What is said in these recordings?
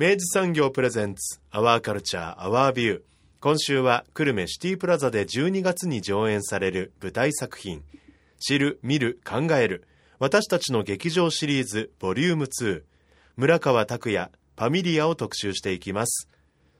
明治産業プレゼンツアワーカルチャーアワービュー今週は久留米シティプラザで12月に上演される舞台作品。知る見る考える。私たちの劇場シリーズボリューム2村川拓也ファミリアを特集していきます。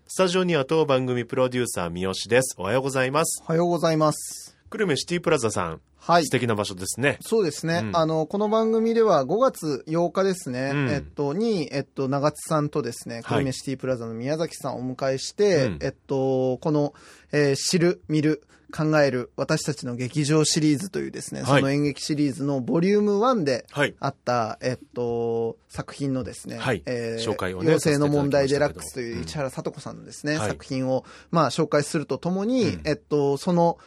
スタジオには当番組プロデューサー三好です。おはようございます。おはようございます。久留米シティプラザさん、はい。素。敵な場所ですね。そうですね、うん。あの、この番組では5月8日ですね、うん。えっと、に、えっと、長津さんとですね、久留米シティプラザの宮崎さんをお迎えして、うん。えっと、この、えー知る、見る、考える、私たちの劇場シリーズというですね、はい。その演劇シリーズのボリューム1で、はい。あった、えっと、作品のですね、はい。紹介をね妖精の問題デラックスという市原さと子さんのですね、はい。作品を、まあ、紹介するとともに、うん。えっと、その、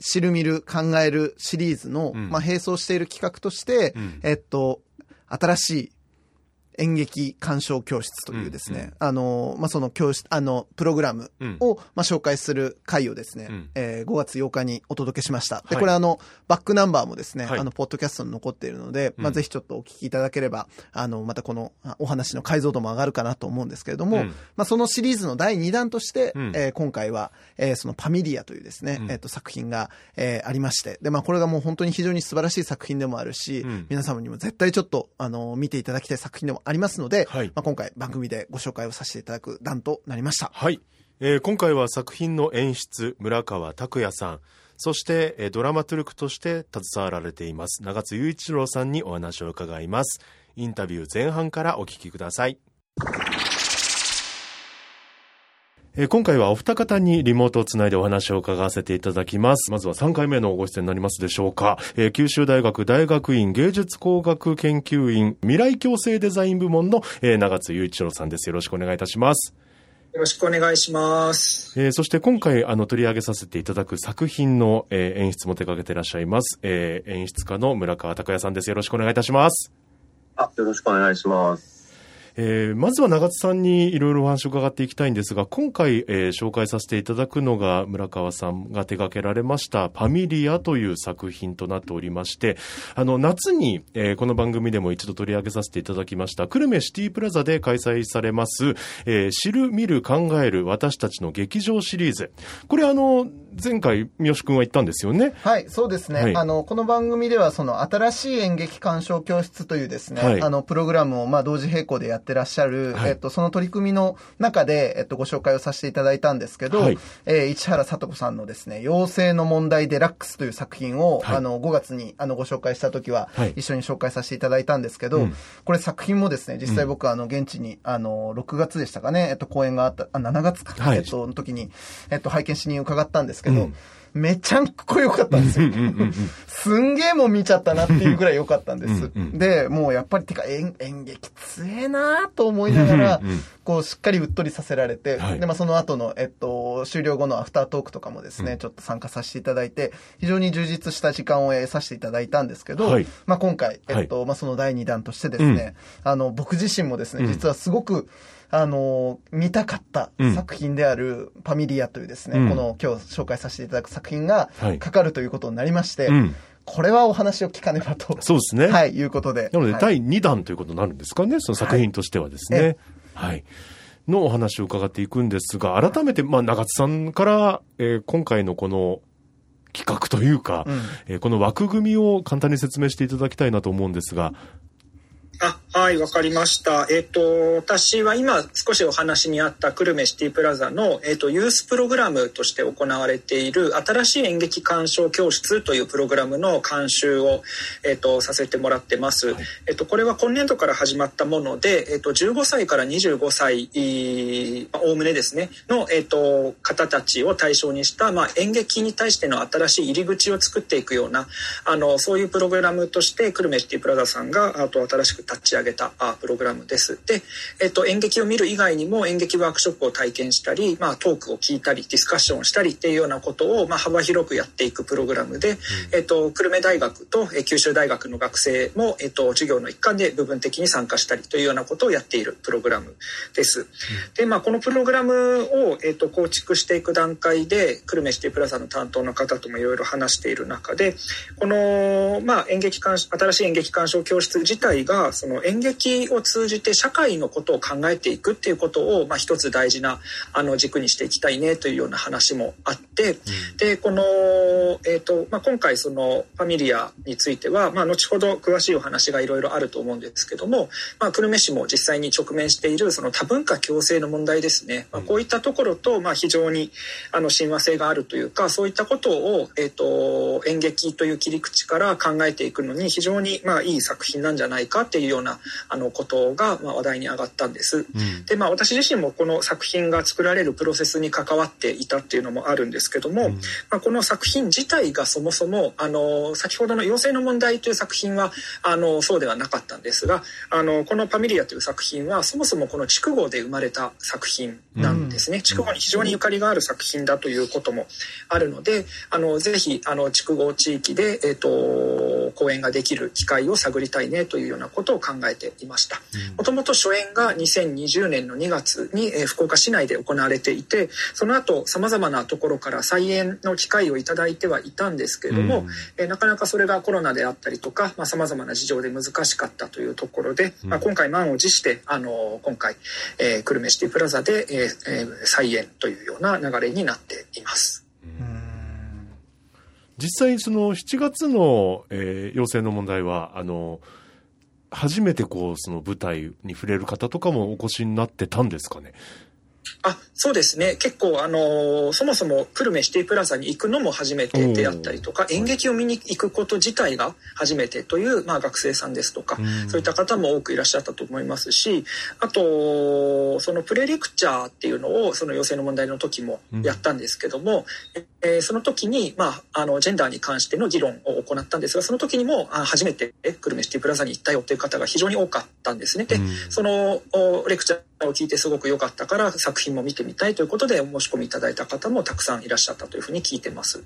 知る見る考えるシリーズの、うん。まあ、並走している企画として、うん。えっと、新しい演劇鑑賞教室というですね、うんうん。あの、まあ、その教室、あの、プログラムうん。を、まあ、紹介する回をですね、うん。えー5月8日にお届けしました。で、はい。これあの、バックナンバーもですね、はい。あの、ポッドキャストに残っているので、まあ、うんぜひちょっとお聞きいただければ、あの、またこのあお話の解像度も上がるかなと思うんですけれども、うん。まあ、そのシリーズの第2弾として、うん。えー今回は、えーそのパミリアというですね、うん。えっ、と、作品が、えーありまして、で、まあ、これがもう本当に非常に素晴らしい作品でもあるし、うん。皆様にも絶対ちょっと、あの、見ていただきたい作品でもありますので、はい。まあ、今回番組でご紹介をさせていただく段となりました。はい、えー今回は作品の演出村川拓也さん。そして、えードラマトゥルクとして携わられています長津雄一郎さんにお話を伺います。インタビュー前半からお聞きくださいえー今回はお二方にリモートをつないでお話を伺わせていただきます。まずは3回目のご出演になりますでしょうか。えー九州大学大学院芸術工学研究院未来共生デザイン部門の、えー長津雄一郎さんです。よろしくお願いいたします。よろしくお願いします。えーそして今回あの取り上げさせていただく作品の、えー演出も手掛けていらっしゃいます、えー演出家の村川拓也さんです。よろしくお願いいたします。あ、よろしくお願いします。えーまずは長津さんにいろいろお話を伺っていきたいんですが、今回、えー紹介させていただくのが村川さんが手掛けられましたファミリアという作品となっておりまして、あの、夏に、えーこの番組でも一度取り上げさせていただきました、久留米シティプラザで開催されます、えー知る、見る、考える私たちの劇場シリーズ。これあの、前回、三好くんは言ったんですよね。はい、そうですね。はい。あの、この番組では、その、新しい演劇鑑賞教室というですね、はい。あの、プログラムを、まあ、同時並行でやってらっしゃる、はい。えっと、その取り組みの中で、えっと、ご紹介をさせていただいたんですけど、はい。えー市原さと子さんのですね、妖精の問題デラックスという作品を、はい。あの、5月に、あの、ご紹介した時は、はい。一緒に紹介させていただいたんですけど、うん。これ作品もですね、実際僕、あの、現地に、あの、6月でしたかね、えっと、公演があった、あ、7月か、はい。えっと、の時に、えっと、拝見しに伺ったんですけど、うん。めちゃんこ良かったんですよ。うんうんうんすんげえもん見ちゃったなっていうぐらい良かったんです。うんうんで、もうやっぱり、てか演演劇強えなと思いながらうんうん、こうしっかりうっとりさせられて、はい。で、まあその後の、えっと、終了後のアフタートークとかもですね、うん。ちょっと参加させていただいて、非常に充実した時間を得させていただいたんですけど、はい。まあ今回、えっと、まあその第2弾としてですね、あの、僕自身もですね、うん。実はすごく、あの、見たかったうん作品である、パミリアというですね、うんこの今日紹介させていただく作品がはいかかるということになりまして、うんこれはお話を聞かねばと。そうですね。はい、いうことで。なので、はい第2弾ということになるんですかね、その作品としてはですね。はい。のお話を伺っていくんですが、改めて、まあ、長津さんから、えー今回のこの企画というか、うんえーこの枠組みを簡単に説明していただきたいなと思うんですが、あ、はい、わかりました。えっ、ー、と、私は今少しお話にあった久留米シティプラザの、えっ、ー、と、ユースプログラムとして行われている新しい演劇鑑賞教室というプログラムの監修を、えっ、ー、と、させてもらってます。はい、えっ、と、これは今年度から始まったもので、えっ、と、15歳から25歳、おおむねですね、の、えっ、と、方たちを対象にした、まあ、演劇に対しての新しい入り口を作っていくような、あの、そういうプログラムとして、久留米シティプラザさんが、あと新しく立ち上げげたプログラムです。で、えっと、演劇を見る以外にも演劇ワークショップを体験したり、まあ、トークを聞いたり、ディスカッションをしたりっていうようなことを、まあ、幅広くやっていくプログラムで、うん、えっと、久留米大学と九州大学の学生も、えっと、授業の一環で部分的に参加したりというようなことをやっているプログラムです。うん、で、まあ、このプログラムを、えっと、構築していく段階で、久留米シティプラザの担当の方ともいろいろ話している中で、この、まあ、演劇鑑新しい演劇鑑賞教室自体が、その演劇を通じて社会のことを考えていくっていうことを、まあ、一つ大事なあの軸にしていきたいねというような話もあって、うん、でこの、えーとまあ、今回そのファミリアについては、まあ、後ほど詳しいお話がいろいろあると思うんですけども、まあ、久留米市も実際に直面しているその多文化共生の問題ですね、まあ、こういったところと、まあ、非常にあの親和性があるというかそういったことを、えーと、演劇という切り口から考えていくのに非常に、まあ、いい作品なんじゃないかっていうようなあのことが、まあ、話題に上がったんです。うん、でまあ私自身もこの作品が作られるプロセスに関わっていたっていうのもあるんですけども、うん、まあ、この作品自体がそもそもあの先ほどの「妖精の問題」という作品はあのそうではなかったんですがあのこの「パミリア」という作品はそもそもこの筑後で生まれた作品なんですね。筑後に非常にゆかりがある作品だということもあるのであのぜひあの筑後地域で、えーと、公演ができる機会を探りたいねというようなことを考えていました。もともと初演が2020年の2月に、えー、福岡市内で行われていてその後さまざまなところから再演の機会をいただいてはいたんですけれども、うん、えー、なかなかそれがコロナであったりとかさまざ、まな事情で難しかったというところで、うん、まあ、今回満を持してあの今回、えー、久留米シティプラザで、えーえー、再演というような流れになっています。実際その7月の、えー、要請の問題はあの初めてこう、その舞台に触れる方とかもお越しになってたんですかね？あそうですね。結構あのー、そもそも久留米シティプラザに行くのも初めてであったりとか演劇を見に行くこと自体が初めてという、まあ、学生さんですとか、そういった方も多くいらっしゃったと思いますしあとそのプレレクチャーっていうのをその要請の問題の時もやったんですけども、うん、えー、その時に、まあ、あのジェンダーに関しての議論を行ったんですがその時にもあ初めて久留米シティプラザに行ったよっていう方が非常に多かったんですね。で、うん、そのレクチャーを聞いてすごく良かったから作品も見てみたいということでお申し込みいただいた方もたくさんいらっしゃったというふうに聞いてます。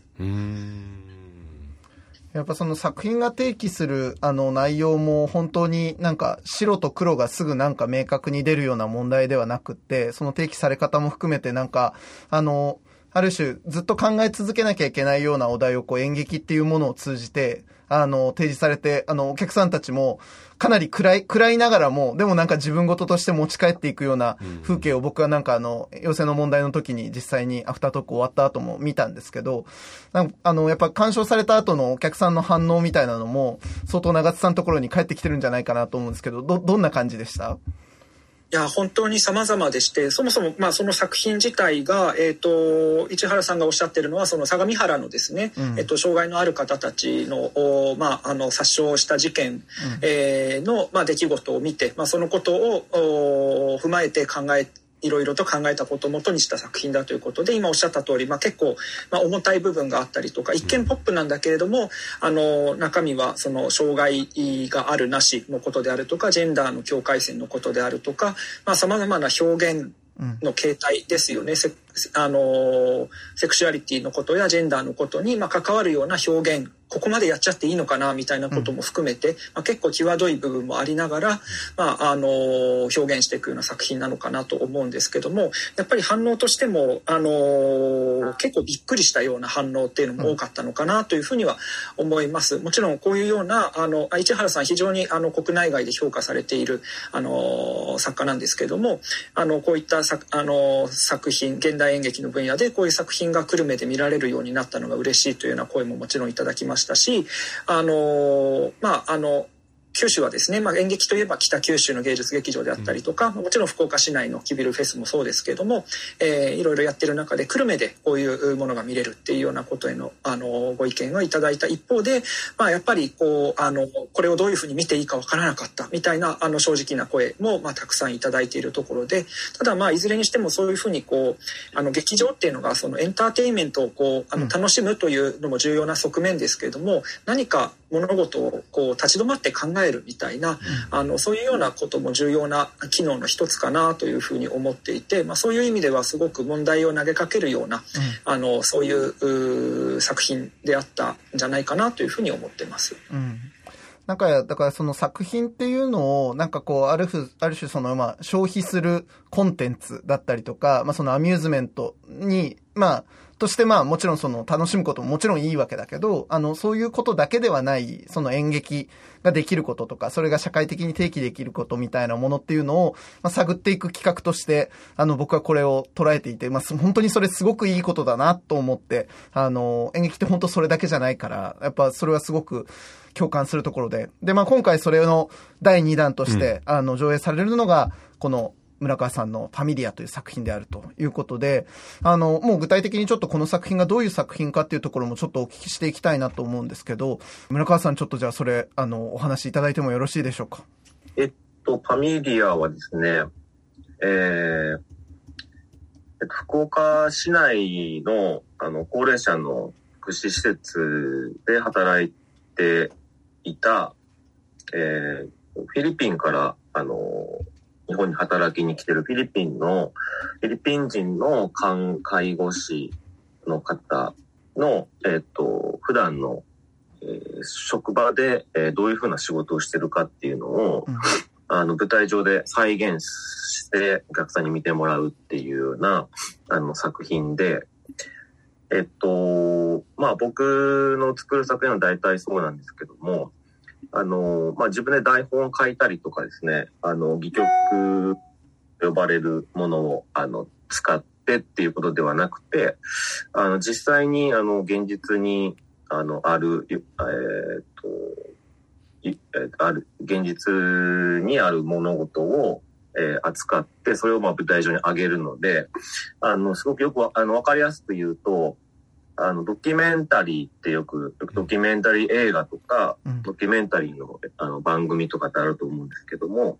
やっぱその作品が提起するあの内容も本当になんか白と黒がすぐなんか明確に出るような問題ではなくって、その提起され方も含めてなんか、あの、ある種ずっと考え続けなきゃいけないようなお題をこう演劇っていうものを通じて、あの、提示されて、あの、お客さんたちも、かなり暗い、暗いながらも、でもなんか自分事として持ち帰っていくような風景を僕はなんかあの、要請の問題の時に実際にアフタートーク終わった後も見たんですけど、あの、やっぱ鑑賞された後のお客さんの反応みたいなのも、相当長津さんのところに帰ってきてるんじゃないかなと思うんですけど、ど、どんな感じでした？いや本当に様々でしてそもそもまあその作品自体が、えーと、市原さんがおっしゃってるのはその相模原のですね、うん、えーと、障害のある方たちのまあ、あの殺傷した事件、うん、えー、の、まあ、出来事を見て、まあ、そのことを踏まえて考えいろいろと考えたことをもとにした作品だということで今おっしゃった通り、まあ、結構、まあ、重たい部分があったりとか一見ポップなんだけれども、あの中身はその障害があるなしのことであるとかジェンダーの境界線のことであるとかさまざ、まな表現の形態ですよね、うん、あのセクシュアリティのことやジェンダーのことに、まあ、関わるような表現ここまでやっちゃっていいのかなみたいなことも含めて、うん、まあ、結構際どい部分もありながら、まあ、あの表現していくような作品なのかなと思うんですけどもやっぱり反応としても、あの結構びっくりしたような反応っていうのも多かったのかなというふうには思います。もちろんこういうようなあの市原さん非常にあの国内外で評価されているあの作家なんですけどもあのこういったさあの作品現代演劇の分野でこういう作品が久留米で見られるようになったのが嬉しいというような声ももちろんいただきましたしあのまああの九州はですね、まあ、演劇といえば北九州の芸術劇場であったりとか、もちろん福岡市内のキビルフェスもそうですけれども、えー、いろいろやってる中で久留米でこういうものが見れるっていうようなことへのあのご意見をいただいた一方で、まあ、やっぱりこうあのこれをどういうふうに見ていいかわからなかったみたいなあの正直な声も、まあ、たくさんいただいているところでただまあいずれにしてもそういうふうにこうあの劇場っていうのがそのエンターテインメントをこうあの楽しむというのも重要な側面ですけれども何か物事をこう立ち止まって考えるみたいな、あのそういうようなことも重要な機能の一つかなというふうに思っていて、まあ、そういう意味ではすごく問題を投げかけるような、あのそういう作品であったんじゃないかなというふうに思ってます。うん。なんか、だからその作品っていうのを、なんかこう、ある種、ある種その、まあ、消費するコンテンツだったりとか、まあ、そのアミューズメントに、まあ、としてまあもちろんその楽しむことももちろんいいわけだけど、あの、そういうことだけではない、その演劇ができることとか、それが社会的に提起できることみたいなものっていうのを、まあ、探っていく企画として、あの、僕はこれを捉えていて、まあ、本当にそれすごくいいことだなと思って、あの、演劇って本当それだけじゃないから、やっぱそれはすごく共感するところで。で、まあ今回それの第2弾として、うん、あの、上映されるのが、この、村川さんのファミリアという作品であるということで、あの、もう具体的にちょっとこの作品がどういう作品かっていうところもちょっとお聞きしていきたいなと思うんですけど、村川さんちょっとじゃあそれ、あの、お話しいただいてもよろしいでしょうか？えっと、ファミリアはですね、えー、福岡市内の、あの、高齢者の福祉施設で働いていた、えー、フィリピンから、あの、日本に働きに来てるフィリピンの、フィリピン人の介護士の方の、えっ、ー、と、普段の、えー、職場で、えー、どういうふうな仕事をしてるかっていうのを、うん、あの、舞台上で再現してお客さんに見てもらうっていうような、あの、作品で、えっと、まあ僕の作る作品は大体そうなんですけども、あの、まあ、自分で台本を書いたりとかですね、あの、戯曲呼ばれるものを、あの、使ってっていうことではなくて、あの、実際に、あの、現実に、あの、ある、えー、っと、えある、現実にある物事を、えー、扱って、それをまあ舞台上に上げるので、あの、すごくよくあの、わかりやすく言うと、あの、ドキュメンタリーってよく、ドキュメンタリー映画とか、うん、ドキュメンタリーのあの番組とかってあると思うんですけども、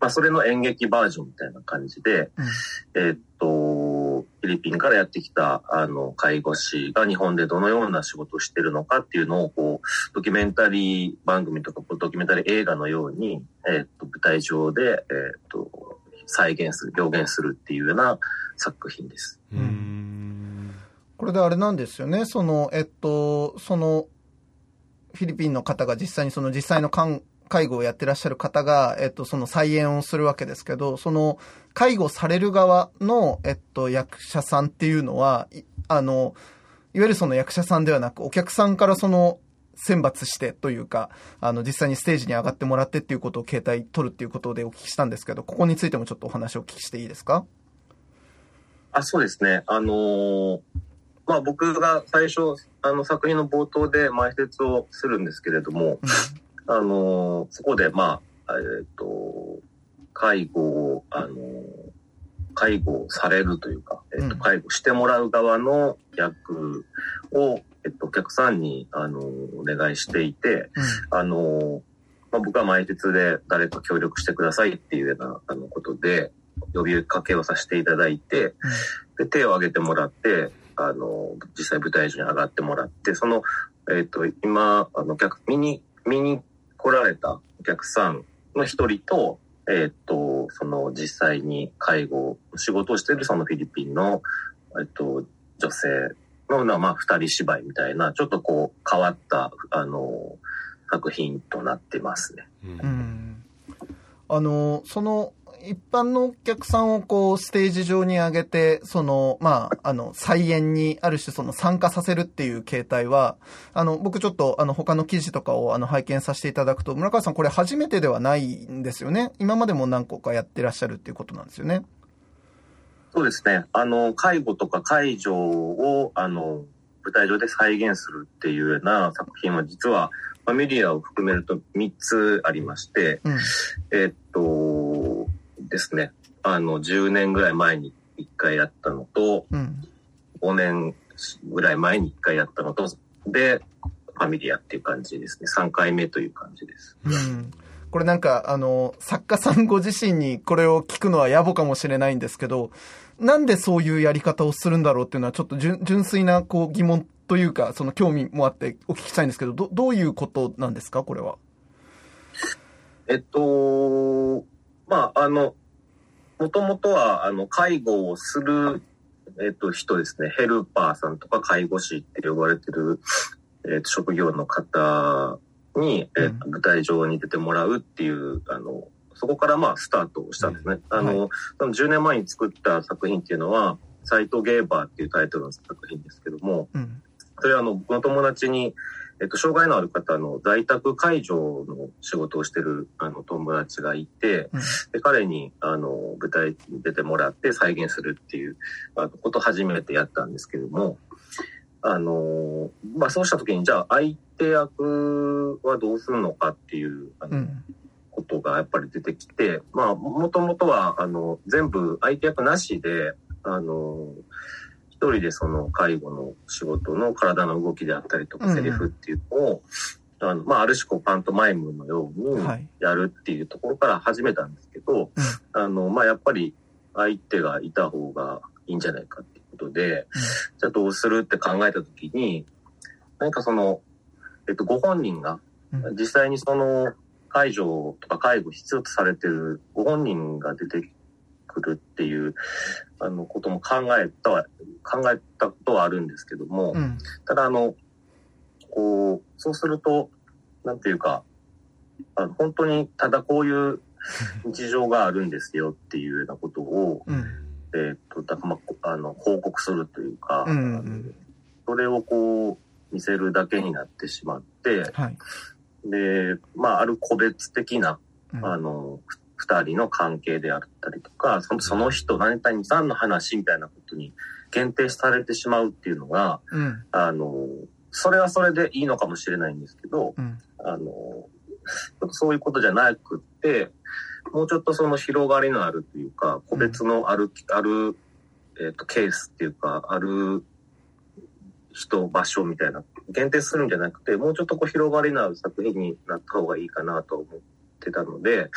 まあ、それの演劇バージョンみたいな感じで、うん、えー、っと、フィリピンからやってきた、あの、介護士が日本でどのような仕事をしてるのかっていうのを、こう、ドキュメンタリー番組とか、ドキュメンタリー映画のように、えー、っと、舞台上で、えー、っと、再現する、表現するっていうような作品です。うん。これであれなんですよね。その、えっと、その、フィリピンの方が実際にその実際の介護をやってらっしゃる方が、えっと、その再演をするわけですけど、その、介護される側の、えっと、役者さんっていうのは、あの、いわゆるその役者さんではなく、お客さんからその、選抜してというか、あの、実際にステージに上がってもらってっていうことを携帯取るっていうことでお聞きしたんですけど、ここについてもちょっとお話をお聞きしていいですか？あ、そうですね。あのーまあ僕が最初、あの作品の冒頭で前説をするんですけれども、あの、そこでまあ、えっ、と、介護を、あの、介護されるというか、えっ、と、介護してもらう側の役を、えっと、お客さんに、あの、お願いしていて、あの、まあ、僕は前説で誰か協力してくださいっていうような、あの、ことで、呼びかけをさせていただいて、で、手を挙げてもらって、あの、実際舞台上に上がってもらって、その、えっ、ー、と、今、あの、客、見に、見に来られたお客さんの一人と、えっ、ー、と、その実際に介護、仕事をしているそのフィリピンの、えっ、ー、と、女性の、まあ、二人芝居みたいな、ちょっとこう、変わった、あの、作品となってますね。うん。あの、その、一般のお客さんをこう、ステージ上に上げて、その、まあ、あの、再演にある種その参加させるっていう形態は、あの、僕ちょっと、あの、他の記事とかをあの、拝見させていただくと、村川さんこれ初めてではないんですよね。今までも何個かやってらっしゃるっていうことなんですよね。そうですね。あの、介護とか介助を、あの、舞台上で再現するっていうような作品は実はファミリアを含めると3つありまして、うん。えーっとですね、あの、10年ぐらい前に1回やったのと、うん。5年ぐらい前に1回やったのと、で、ファミリアっていう感じですね。3回目という感じです。うん。これなんか、あの、作家さんご自身にこれを聞くのは野暮かもしれないんですけど、なんでそういうやり方をするんだろうっていうのはちょっと純純粋なこう疑問というか、その興味もあってお聞きしたいんですけど、ど、どういうことなんですかこれは？えっと、まあ、あの、もともとは、あの、介護をする、えっと、人ですね。ヘルパーさんとか介護士って呼ばれてる、えっと、職業の方に、えっと、舞台上に出てもらうっていう、あの、そこからまあ、スタートをしたんですね。あの、その10年前に作った作品っていうのは、サイトゲーバーっていうタイトルの作品ですけども、うん。それはあの、僕の友達に、えっと、障害のある方の在宅介助の仕事をしてる、あの、友達がいて、うんで、彼に、あの、舞台に出てもらって再現するっていう、ことを初めてやったんですけども、あの、まあ、そうした時に、じゃあ、相手役はどうするのかっていう、あの、うん。ことがやっぱり出てきて、まあ、もともとは、あの、全部相手役なしで、あの、一人でその介護の仕事の体の動きであったりとか、うん。うんセリフっていうのを、あの、まあ、ある種こうパントマイムのようにはい。やるっていうところから始めたんですけど、あの、まあ、やっぱり相手がいた方がいいんじゃないかっていうことで、じゃあどうするって考えたときに、何かその、えっと、ご本人がうん。実際にその介助とか介護必要とされてるご本人が出てくるっていう、あの、ことも考えたは、考えたことはあるんですけども、うん。ただあの、こう、そうすると、なんていうか、あの本当にただこういう 日常があるんですよっていうようなことを、うん。えっ、と、だまあ、あの、報告するというか、うんうんそれをこう、見せるだけになってしまって、はい。で、まあ、ある個別的な、うんあの、ふ二人の関係であったりとか、そのその人、何々さんの話みたいなことに限定されてしまうっていうのが、うん。あの、それはそれでいいのかもしれないんですけど、うん。あの、そういうことじゃなくって、もうちょっとその広がりのあるというか、個別のある、ある、えっ、と、ケースっていうか、ある人、場所みたいな、限定するんじゃなくて、もうちょっとこう広がりのある作品になった方がいいかなと思ってたので、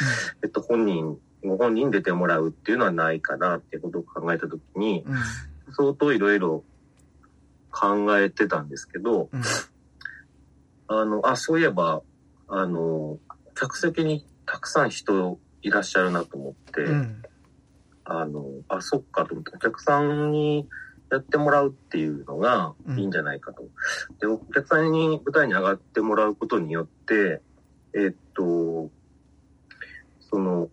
えっと、本人、ご本人に出てもらうっていうのはないかなっていうことを考えたときに、うん。相当いろいろ考えてたんですけど、うん。あの、あ、そういえば、あの、客席にたくさん人いらっしゃるなと思って、うん。あの、あ、そっかと思って、お客さんにやってもらうっていうのがいいんじゃないかと。で、お客さんに舞台に上がってもらうことによって、えっと、その、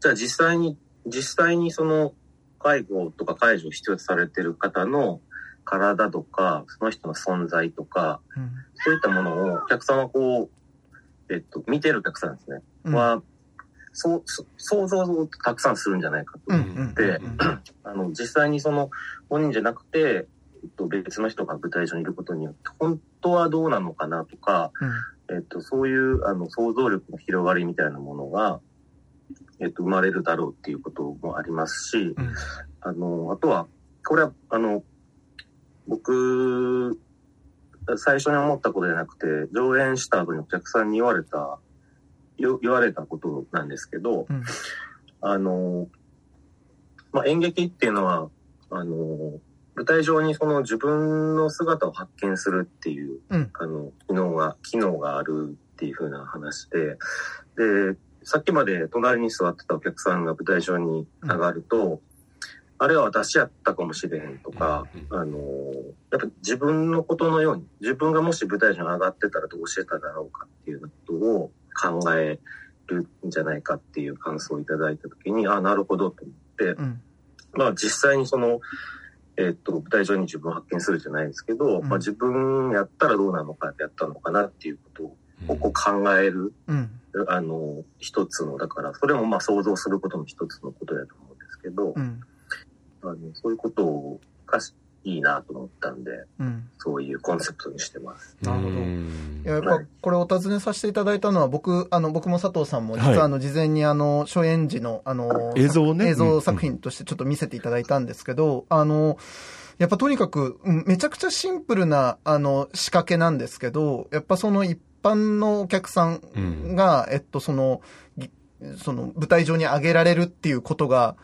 じゃあ実際に、実際にその介護とか介助を必要とされてる方の体とか、その人の存在とか、うん。そういったものをお客さんはこう、えっと、見てるお客さんですね。うん。は、そう、そ想像をたくさんするんじゃないかとうん。思うん。って、うんあの、実際にその本人じゃなくて、えっと、別の人が舞台上にいることによって、本当はどうなのかなとか、えっと、そういう、あの、想像力の広がりみたいなものが、えっと、生まれるだろうっていうこともありますし、うん。あの、あとは、これは、あの、僕、最初に思ったことじゃなくて、上演した後にお客さんに言われた、よ言われたことなんですけど、うん。あの、まあ、演劇っていうのは、あの、舞台上にその自分の姿を発見するっていう、うん。あの、機能が、機能があるっていう風な話で、で、さっきまで隣に座ってたお客さんが舞台上に上がると、あれは私やったかもしれへんとか、あの、やっぱ自分のことのように、自分がもし舞台上に上がってたらどうしてただろうかっていうことを考えるんじゃないかっていう感想をいただいたときに、あ、なるほどと思って、うん。まあ実際にその、えっと、舞台上に自分を発見するじゃないですけど、うんまあ自分やったらどうなのか、やったのかなっていうことをこう考える、うん。あの、一つの、だから、それもまあ想像することの一つのことだと思うんですけど、うん。あのそういうことがしいいなと思ったんで、うん。そういうコンセプトにしてます。なるほど。うん。いや、やっぱ、これお尋ねさせていただいたのは、僕、あの、僕も佐藤さんも、実はあの、事前にあの、初演時の、あの、映像をね。映像作品としてちょっと見せていただいたんですけど、あの、やっぱとにかく、うんめちゃくちゃシンプルな、あの、仕掛けなんですけど、やっぱその一般のお客さん。が、えっと、その、ぎその、舞台上に上げられるっていうことが、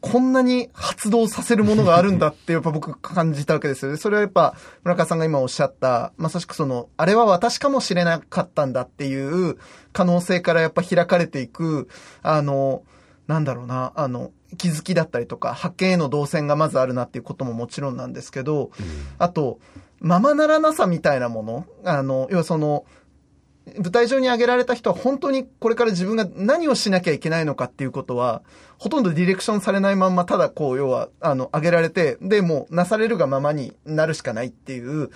こんなに発動させるものがあるんだって、やっぱ僕感じたわけですよね。それはやっぱ、村川さんが今おっしゃった、まさしくその、あれは私かもしれなかったんだっていう可能性からやっぱ開かれていく、あの、なんだろうな、あの、気づきだったりとか、発見への動線がまずあるなっていうことももちろんなんですけど、あと、ままならなさみたいなもの、あの、要はその、舞台上に上げられた人は本当にこれから自分が何をしなきゃいけないのかっていうことは、ほとんどディレクションされないまんま、ただこう、要は、あの、上げられて、で、もう、なされるがままになるしかないっていう、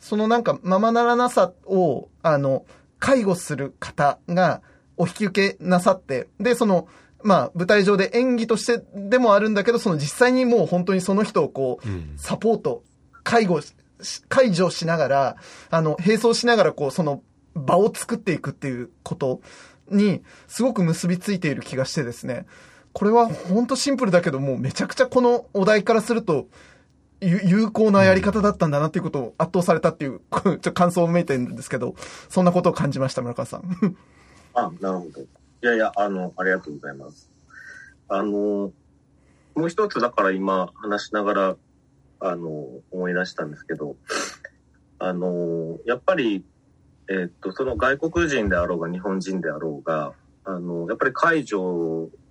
そのなんか、ままならなさを、あの、介護する方が、お引き受けなさって、で、その、まあ、舞台上で演技としてでもあるんだけど、その実際にもう本当にその人をこう、うん。サポート、介護介助しながら、あの、並走しながらこう、その場を作っていくっていうことに、すごく結びついている気がしてですね。これは本当シンプルだけど、もうめちゃくちゃこのお題からすると、有効なやり方だったんだなっていうことを圧倒されたっていう、ちょっと感想をめいてるんですけど、そんなことを感じました、村川さん。あ、なるほど。いやいや、あの、ありがとうございます。あの、もう一つだから今話しながら、あの、思い出したんですけど、あの、やっぱり、えっと、その外国人であろうが日本人であろうが、あの、やっぱり介助、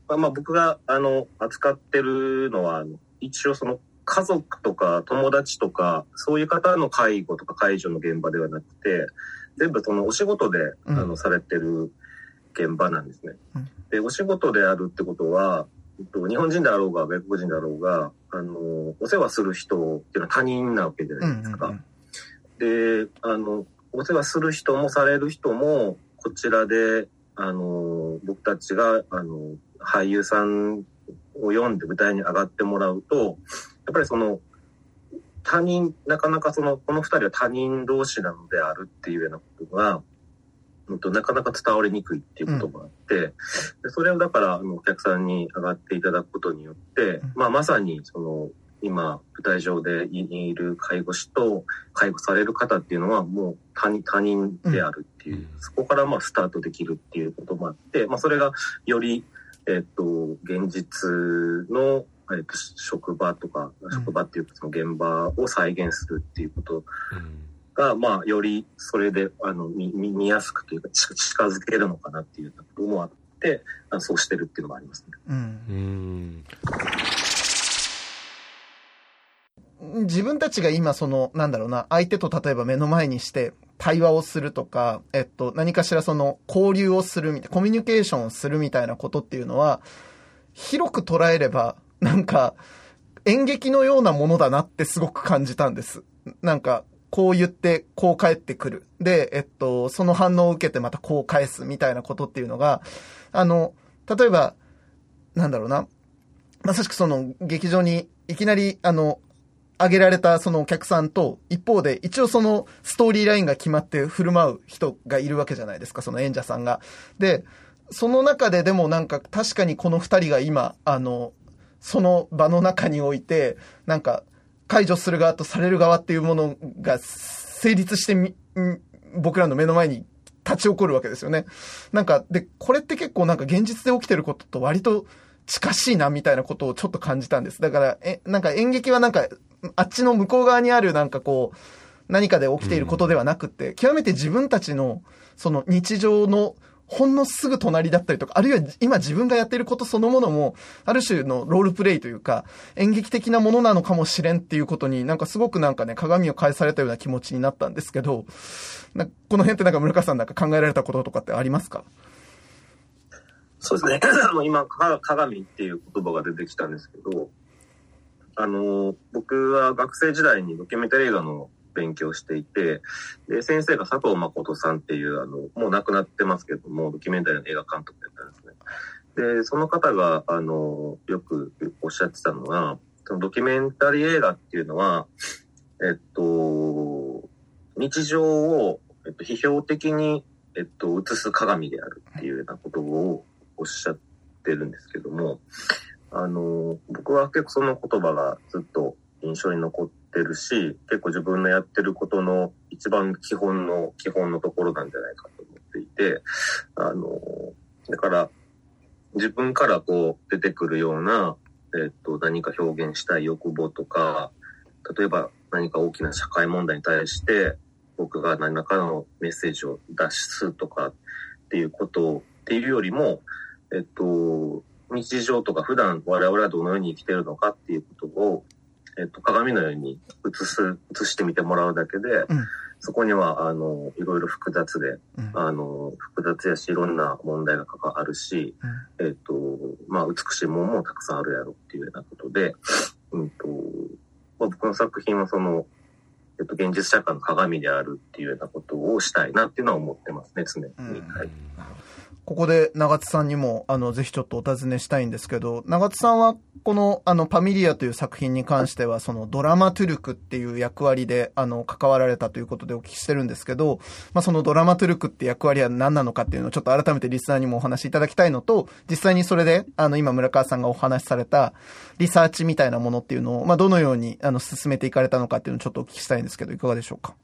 まあ、まあ僕が、あの、扱ってるのは、一応その家族とか友達とか、そういう方の介護とか介助の現場ではなくて、全部そのお仕事で、あうんの、されてる現場なんですねうん。で、お仕事であるってことは、えっと日本人であろうが外国人であろうが、あの、お世話する人っていうのは他人なわけじゃうないですか。んで、あの、お世話する人もされる人も、こちらで、あの、僕たちが、あの、俳優さんを読んで舞台に上がってもらうと、やっぱりその、他人、なかなかその、この二人は他人同士なのであるっていうようなことが、うんとなかなか伝わりにくいっていうことがあって、でそれをだから、お客さんに上がっていただくことによって、まあ、まさに、その、今、舞台上でいる介護士と介護される方っていうのはもう他人他人であるっていう、うん。そこからまあスタートできるっていうこともあって、まあ、それがより、えっと、現実の、えっと、職場とか、職場っていうかその現場を再現するっていうことが、まあ、よりそれで、あの、見、見見やすくというか、近近づけるのかなっていうところもあって、そうしてるっていうのもありますね。うんうん自分たちが今その、なんだろうな、相手と例えば目の前にして対話をするとか、えっと、何かしらその交流をするみたいな、コミュニケーションをするみたいなことっていうのは、広く捉えれば、なんか、演劇のようなものだなってすごく感じたんです。なんか、こう言って、こう返ってくる。で、えっと、その反応を受けてまたこう返すみたいなことっていうのが、あの、例えば、なんだろうな、まさしくその劇場にいきなり、あの、挙げられたそのお客さんと、一方で一応そのストーリーラインが決まって振る舞う人がいるわけじゃないですか、その演者さんが。で、その中ででもなんか確かにこの二人が今、あの、その場の中において、なんか解除する側とされる側っていうものが成立してみ、僕らの目の前に立ち起こるわけですよね。なんか、で、これって結構なんか現実で起きてることと割と近しいなみたいなことをちょっと感じたんです。だから、え、なんか演劇はなんか、あっちの向こう側にあるなんかこう、何かで起きていることではなくって、極めて自分たちの、その日常のほんのすぐ隣だったりとか、あるいは今自分がやっていることそのものも、ある種のロールプレイというか、演劇的なものなのかもしれんっていうことになんかすごくなんかね、鏡を返されたような気持ちになったんですけど、なこの辺ってなんか村川さんなんか考えられたこととかってありますか？そうですね。今、か鏡っていう言葉が出てきたんですけど、あの、僕は学生時代にドキュメンタリー映画の勉強していて、で、先生が佐藤誠さんっていう、あの、もう亡くなってますけども、ドキュメンタリーの映画監督だったんですね。で、その方が、あの、よくおっしゃってたのは、そのドキュメンタリー映画っていうのは、えっと、日常を、えっと、批評的に、えっと、映す鏡であるっていうようなことをおっしゃってるんですけども、あの、僕は結構その言葉がずっと印象に残ってるし、結構自分のやってることの一番基本の基本のところなんじゃないかと思っていて、あの、だから自分からこう出てくるような、えっと、何か表現したい欲望とか、例えば何か大きな社会問題に対して僕が何らかのメッセージを出すとかっていうことっていうよりも、えっと、日常とか普段我々はどのように生きてるのかっていうことを、えっと、鏡のように映す、映してみてもらうだけで、うん。そこには、あの、いろいろ複雑で、うん。あの、複雑やし、いろんな問題が関わるし、えっ、と、まあ、美しいものもたくさんあるやろっていうようなことで、うんと、まあ、僕の作品はその、えっ、と、現実社会の鏡であるっていうようなことをしたいなっていうのは思ってますね、常に。うん。はい。ここで長津さんにも、あの、ぜひちょっとお尋ねしたいんですけど、長津さんは、この、あの、パミリアという作品に関しては、その、ドラマトゥルクっていう役割で、あの、関わられたということでお聞きしてるんですけど、まあ、そのドラマトゥルクって役割は何なのかっていうのをちょっと改めてリスナーにもお話しいただきたいのと、実際にそれで、あの、今村川さんがお話しされた、リサーチみたいなものっていうのを、まあ、どのように、あの、進めていかれたのかっていうのをちょっとお聞きしたいんですけど、いかがでしょうか？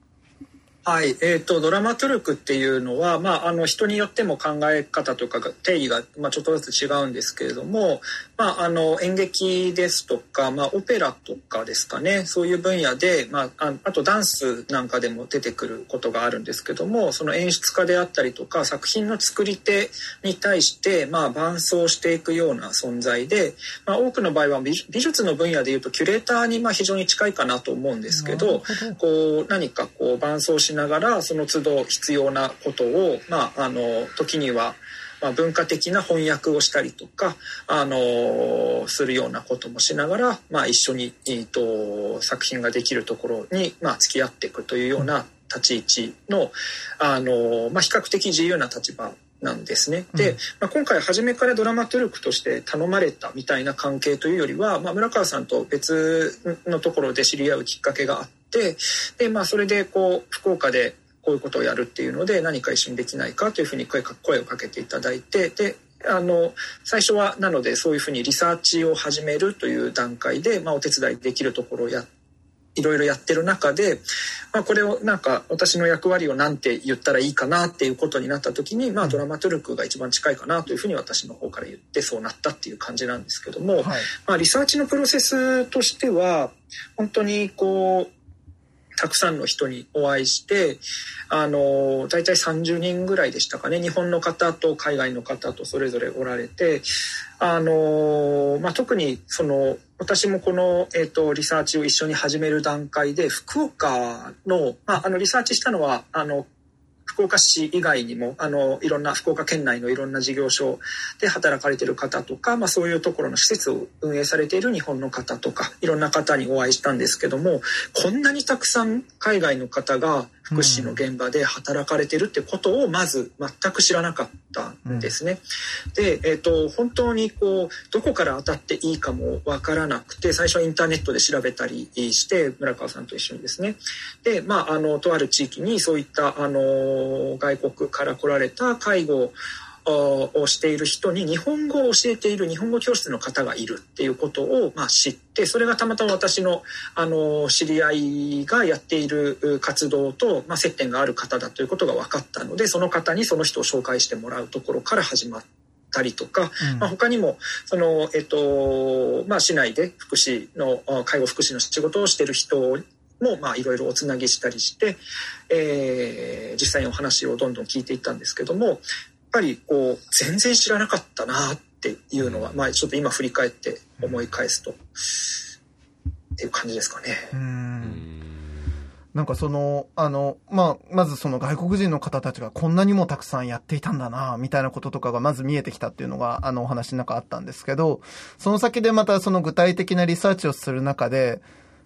はい、えっ、と、ドラマトゥルクっていうのは、まあ、あの、人によっても考え方とかが、定義が、まあ、ちょっとずつ違うんですけれども、まあ、あの、演劇ですとか、まあ、オペラとかですかね、そういう分野で、まあ、ああとダンスなんかでも出てくることがあるんですけども、その演出家であったりとか、作品の作り手に対して、まあ、伴走していくような存在で、まあ、多くの場合は美美術の分野でいうと、キュレーターに、まあ、非常に近いかなと思うんですけど、こう何かこう伴走しながらその都度必要なことをまああの時にはまあ文化的な翻訳をしたりとかあのするようなこともしながらまあ一緒にえーと作品ができるところにまあ付き合っていくというような立ち位置のあのまあ比較的自由な立場なんですね。で、まあ、今回初めからドラマトゥルクとして頼まれたみたいな関係というよりは、まあ、村川さんと別のところで知り合うきっかけがあってで、まあ、それでこう福岡でこういうことをやるっていうので何か一緒にできないかというふうに声か声をかけていただいてであの最初はなのでそういうふうにリサーチを始めるという段階で、まあ、お手伝いできるところをやいろいろやってる中で、まあ、これをなんか私の役割を何て言ったらいいかなっていうことになった時に、まあ、ドラマトゥルクが一番近いかなというふうに私の方から言ってそうなったっていう感じなんですけども、はい。まあ、リサーチのプロセスとしては本当にこうたくさんの人にお会いしてあの大体30人ぐらいでしたかね。日本の方と海外の方とそれぞれおられてあの、まあ、特にその私もこの、えー、とリサーチを一緒に始める段階で福岡の,、まあ、あのリサーチしたのはあの福岡市以外にもあのいろんな福岡県内のいろんな事業所で働かれてる方とか、まあ、そういうところの施設を運営されている日本の方とかいろんな方にお会いしたんですけどもこんなにたくさん海外の方が福祉の現場で働かれてるってことをまず全く知らなかったんですね。で、えー、と本当にこうどこから当たっていいかもわからなくて最初はインターネットで調べたりして村川さんと一緒にですねでまああのとある地域にそういったあの外国から来られた介護をしている人に日本語を教えている日本語教室の方がいるっていうことを、まあ、知ってそれがたまたま私のあの知り合いがやっている活動と、まあ、接点がある方だということが分かったのでその方にその人を紹介してもらうところから始まったりとか、うん。まあ、他にもその、えっとまあ、市内で福祉のあ介護福祉の仕事をしている人もまあいろいろおつなぎしたりして、えー実際にお話をどんどん聞いていったんですけどもやっぱりこう全然知らなかったなっていうのは、まあ、ちょっと今振り返って思い返すと、っていう感じですかね。うん。なんかその、あの、まあ、まずその外国人の方たちがこんなにもたくさんやっていたんだな、みたいなこととかがまず見えてきたっていうのが、あのお話の中あったんですけど、その先でまたその具体的なリサーチをする中で、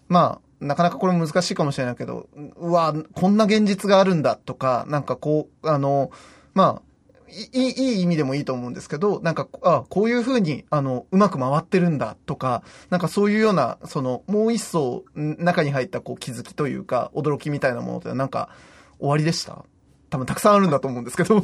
まあ、なかなかこれ難しいかもしれないけど、うわ、こんな現実があるんだとか、なんかこう、あの、まあ、いい、いい意味でもいいと思うんですけど、なんか、あ、こういうふうに、あの、うまく回ってるんだとか、なんかそういうような、その、もう一層、中に入ったこう気づきというか、驚きみたいなものってなんか、終わりでした？多分たくさんあるんだと思うんですけど。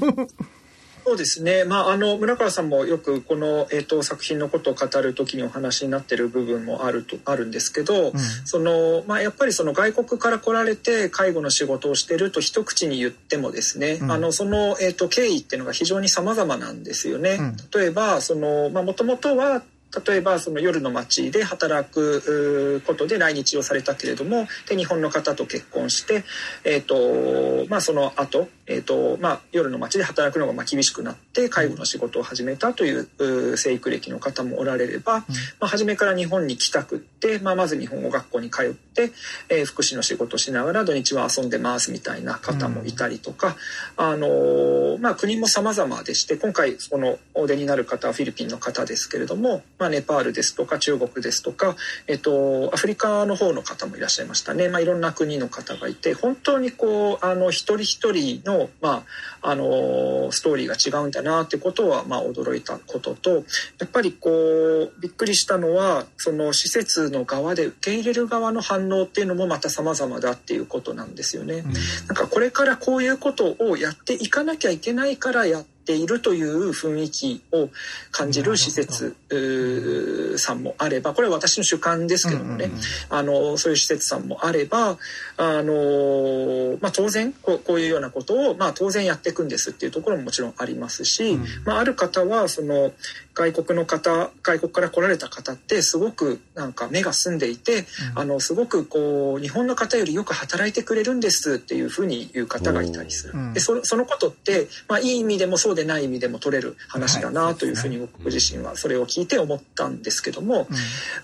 そうですね、まあ、あの村川さんもよくこの、えーと、作品のことを語る時にお話になってる部分もあるとあるんですけど、うん、そのまあ、やっぱりその外国から来られて介護の仕事をしてると一口に言ってもですね、うん、あのその、えーと、経緯っていうのが非常に様々なんですよね。うん、例えばその、まあ、もともとは例えばその夜の街で働くことで来日をされたけれどもで日本の方と結婚して、えーとまあ、その後、えーとまあ夜の街で働くのがまあ厳しくなって介護の仕事を始めたという生育歴の方もおられれば、まあ、初めから日本に来たくって、まあ、まず日本語学校に通って、えー、福祉の仕事をしながら土日は遊んでますみたいな方もいたりとか、あのまあ、国も様々でして今回そのお出になる方はフィリピンの方ですけれども、まあ、ネパールですとか中国ですとか、えっと、アフリカの方の方もいらっしゃいましたね、まあ、いろんな国の方がいて本当にこうあの一人一人の,、まあ、あのストーリーが違うんだなってことは、まあ、驚いたこととやっぱりこうびっくりしたのはその施設の側で受け入れる側の反応っていうのもまた様々だっていうことなんですよね。うん、なんかこれからこういうことをやっていかなきゃいけないからやっているという雰囲気を感じる施設さんもあればこれは私の主観ですけどもね、あのそういう施設さんもあればあの、まあ、当然こうこういうようなことを、まあ、当然やっていくんですっていうところももちろんありますし、まあ、ある方はその外国の方外国から来られた方ってすごくなんか目が澄んでいて、あのすごくこう日本の方よりよく働いてくれるんですっていうふうに言う方がいたりする。でそそのことって、まあ、いい意味でもそうでない意味でも取れる話だなというふうに僕自身はそれを聞いて思ったんですけども、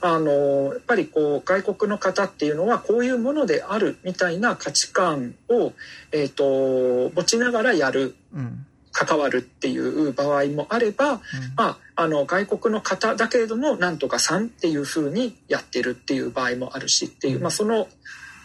あのやっぱりこう外国の方っていうのはこういうものであるみたいな価値観を、えーと、持ちながらやる。関わるっていう場合もあれば、うん、まあ、あの外国の方だけれどもなんとかさんっていうふうにやってるっていう場合もあるしっていう、まあ、その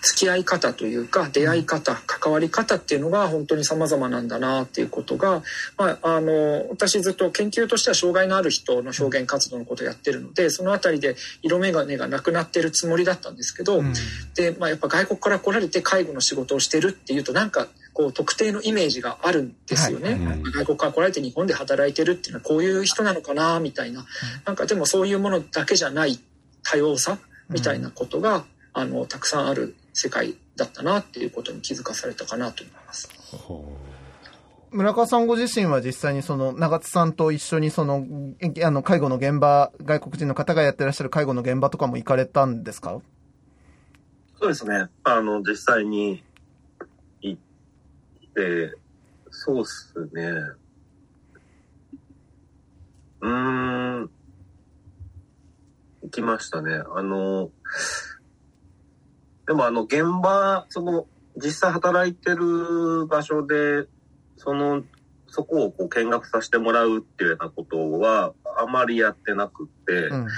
付き合い方というか出会い方関わり方っていうのが本当に様々なんだなっていうことが、まあ、あの私ずっと研究としては障害のある人の表現活動のことをやってるのでその辺りで色眼鏡がなくなってるつもりだったんですけど、うん、で、まあ、やっぱ外国から来られて介護の仕事をしてるっていうとなんかこう特定のイメージがあるんですよね、はい。はい、外国から来られて日本で働いてるっていうのはこういう人なのかなみたいな、なんかでもそういうものだけじゃない多様さみたいなことが、あのたくさんある世界だったなっていうことに気づかされたかなと思います。村川さんご自身は実際にその長津さんと一緒にそのあの介護の現場外国人の方がやってらっしゃる介護の現場とかも行かれたんですか？そうですね。あの実際にそうっすね。うん。行きましたね。あのでもあの現場、その実際働いてる場所で、その、そこをこう見学させてもらうっていうようなことはあまりやってなくって、うん、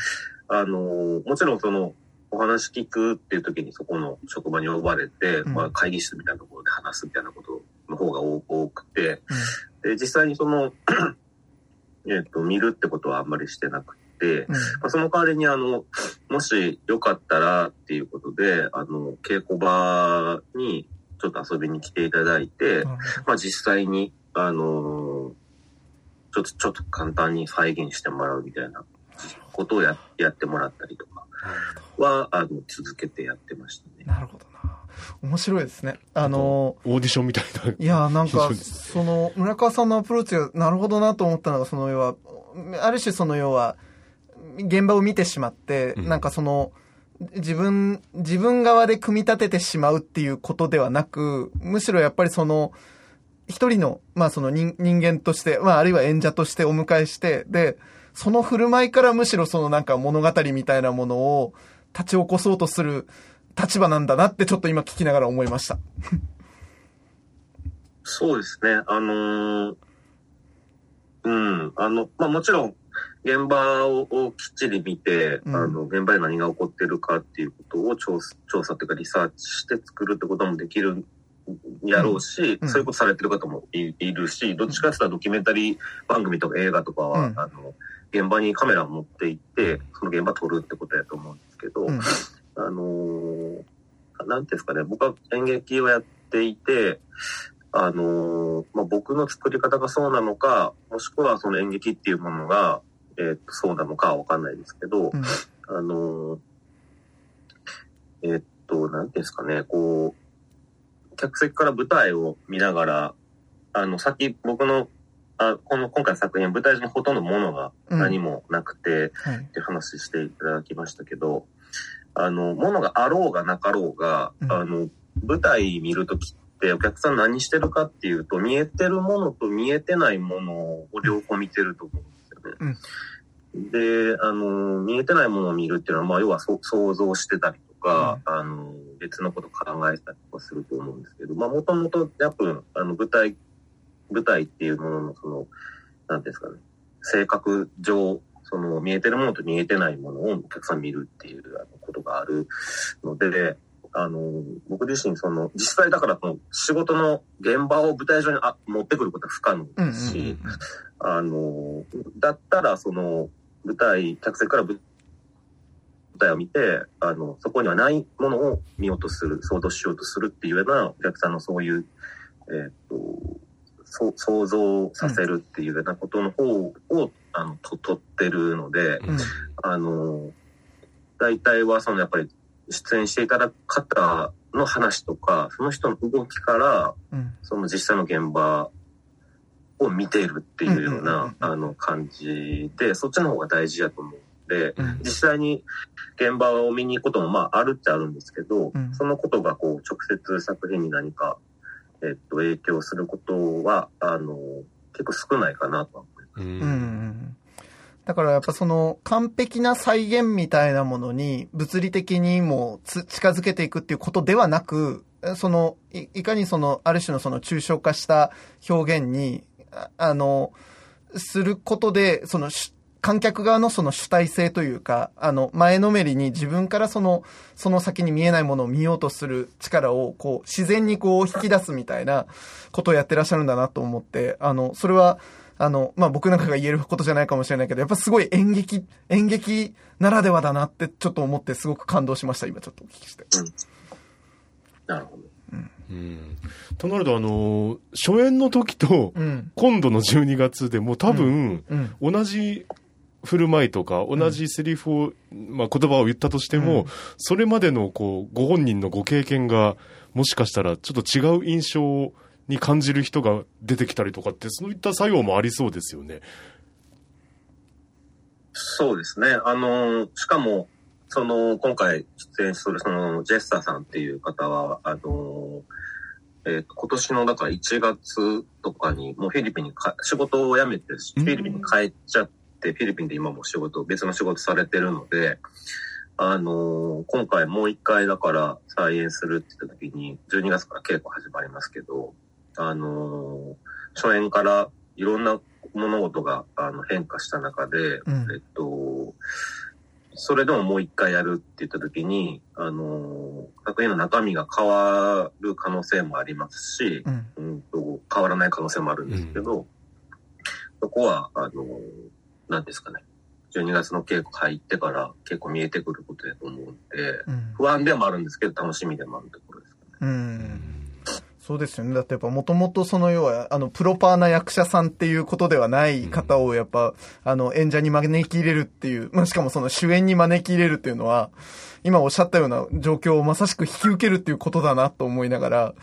あの、もちろんその、お話聞くっていう時にそこの職場に呼ばれて、うん、まあ会議室みたいなところで話すみたいなことの方が多くて、うん、で、実際にその えっと、見るってことはあんまりしてなく、うん、まあ、その代わりにあの、もしよかったらっていうことで、あの、稽古場にちょっと遊びに来ていただいて、まあ実際に、あの、ちょっと、ちょっと簡単に再現してもらうみたいなことをややってもらったりとかは、あの、続けてやってましたね。なるほどな。面白いですね。あの、オーディションみたいな。いや、なんか、その、村川さんのアプローチが、なるほどなと思ったのが、その要は、ある種その要は、現場を見てしまって、うん、なんかその、自分、自分側で組み立ててしまうっていうことではなく、むしろやっぱりその、一人の、まあその人人間として、まああるいは演者としてお迎えして、で、その振る舞いからむしろそのなんか物語みたいなものを立ち起こそうとする立場なんだなってちょっと今聞きながら思いました。そうですね。あのー、うん、あの、まあもちろん現場をきっちり見て、うん、あの、現場で何が起こってるかっていうことを調調査というかリサーチして作るってこともできるんやろうし、うん。そういうことされてる方もいいるし、どっちかって言ったらドキュメンタリー番組とか映画とかは、うんあの、現場にカメラを持って行って、その現場撮るってことやと思うんですけど、うんあのーなんていうんですかね、僕は演劇をやっていて、あのーまあ、僕の作り方がそうなのか、もしくはその演劇っていうものが、えーっとそうなのかはわかんないですけど、うんあのーえーっと、なんていうんですかね、こう、客席から舞台を見ながら、あの、さっき僕の、あこの今回の作品、舞台上にほとんどものが何もなくて、はい。って話していただきましたけど、あの、ものがあろうがなかろうが、うん。あの、舞台見るときってお客さん何してるかっていうと、見えてるものと見えてないものを両方見てると思うんですよね。で、あの、見えてないものを見るっていうのは、まあ、要はそ想像してたりとか、あの、別のこと考えたりとかすると思うんですけど、まあ、もともと、やっぱ、あの、舞台、舞台っていうものの、その、なんですかね、性格上、その見えてるものと見えてないものをお客さん見るっていうことがあるので、あの、僕自身その、実際だからその仕事の現場を舞台上にあ持ってくることは不可能うんうんですし、あの、だったらその舞台、客席から舞台を見て、あの、そこにはないものを見ようとする、想像しようとするっていうようなお客さんのそういう、えーっと、そう想像させるっていうようなことの方を、あの、と、取ってるので、うん。あの、大体はそのやっぱり出演していただく方の話とか、その人の動きから、うん。その実際の現場を見ているっていうようなうん、あの、感じで、そっちの方が大事だと思うんで、うん。実際に現場を見に行くこともまああるっちゃあるんですけど、うん。そのことがこう直接作品に何か、えっと、影響することは、あの、結構少ないかなと。うん。だからやっぱその完璧な再現みたいなものに物理的にも近づけていくっていうことではなく、そのいいかにそのある種のその抽象化した表現に、あの、することで、その観客側のその主体性というか、あの、前のめりに自分からその、その先に見えないものを見ようとする力を、こう、自然にこう引き出すみたいなことをやってらっしゃるんだなと思って、あの、それは、あの、まあ、僕なんかが言えることじゃないかもしれないけど、やっぱすごい演劇、演劇ならではだなってちょっと思ってすごく感動しました、今ちょっとお聞きして。なるほど。うんとなると、あの、初演の時と、うん。今度の12月でもう多分、うん。同じ振る舞いとか、同じセリフを、まあ、言葉を言ったとしても、うんそれまでの、こう、ご本人のご経験が、もしかしたら、ちょっと違う印象に感じる人が出てきたりとかって、そういった作用もありそうですよね。そうですね。あの、しかも、その、今回出演する、その、ジェスターさんっていう方は、あの、えっ、と、今年の、だから1月とかに、もうフィリピンにか、仕事を辞めて、フィリピンに帰っちゃって、フィリピンで今も仕事、別の仕事されてるので、あの、今回もう一回だから再演するって言った時に、12月から稽古始まりますけど、あの、初演からいろんな物事があの変化した中で、うんえっと、それでももう一回やるって言った時に、あの、作品の中身が変わる可能性もありますし、うん。うんと変わらない可能性もあるんですけど、そこは、あの、なんですかね。12月の稽古入ってから結構見えてくることだと思うんで、うん。不安でもあるんですけど、楽しみでもあるところですかね。うん。そうですよね。だってやっぱもともとその要は、あの、プロパーな役者さんっていうことではない方をやっぱ、あの、演者に招き入れるっていう、まあ、しかもその主演に招き入れるっていうのは、今おっしゃったような状況をまさしく引き受けるっていうことだなと思いながら、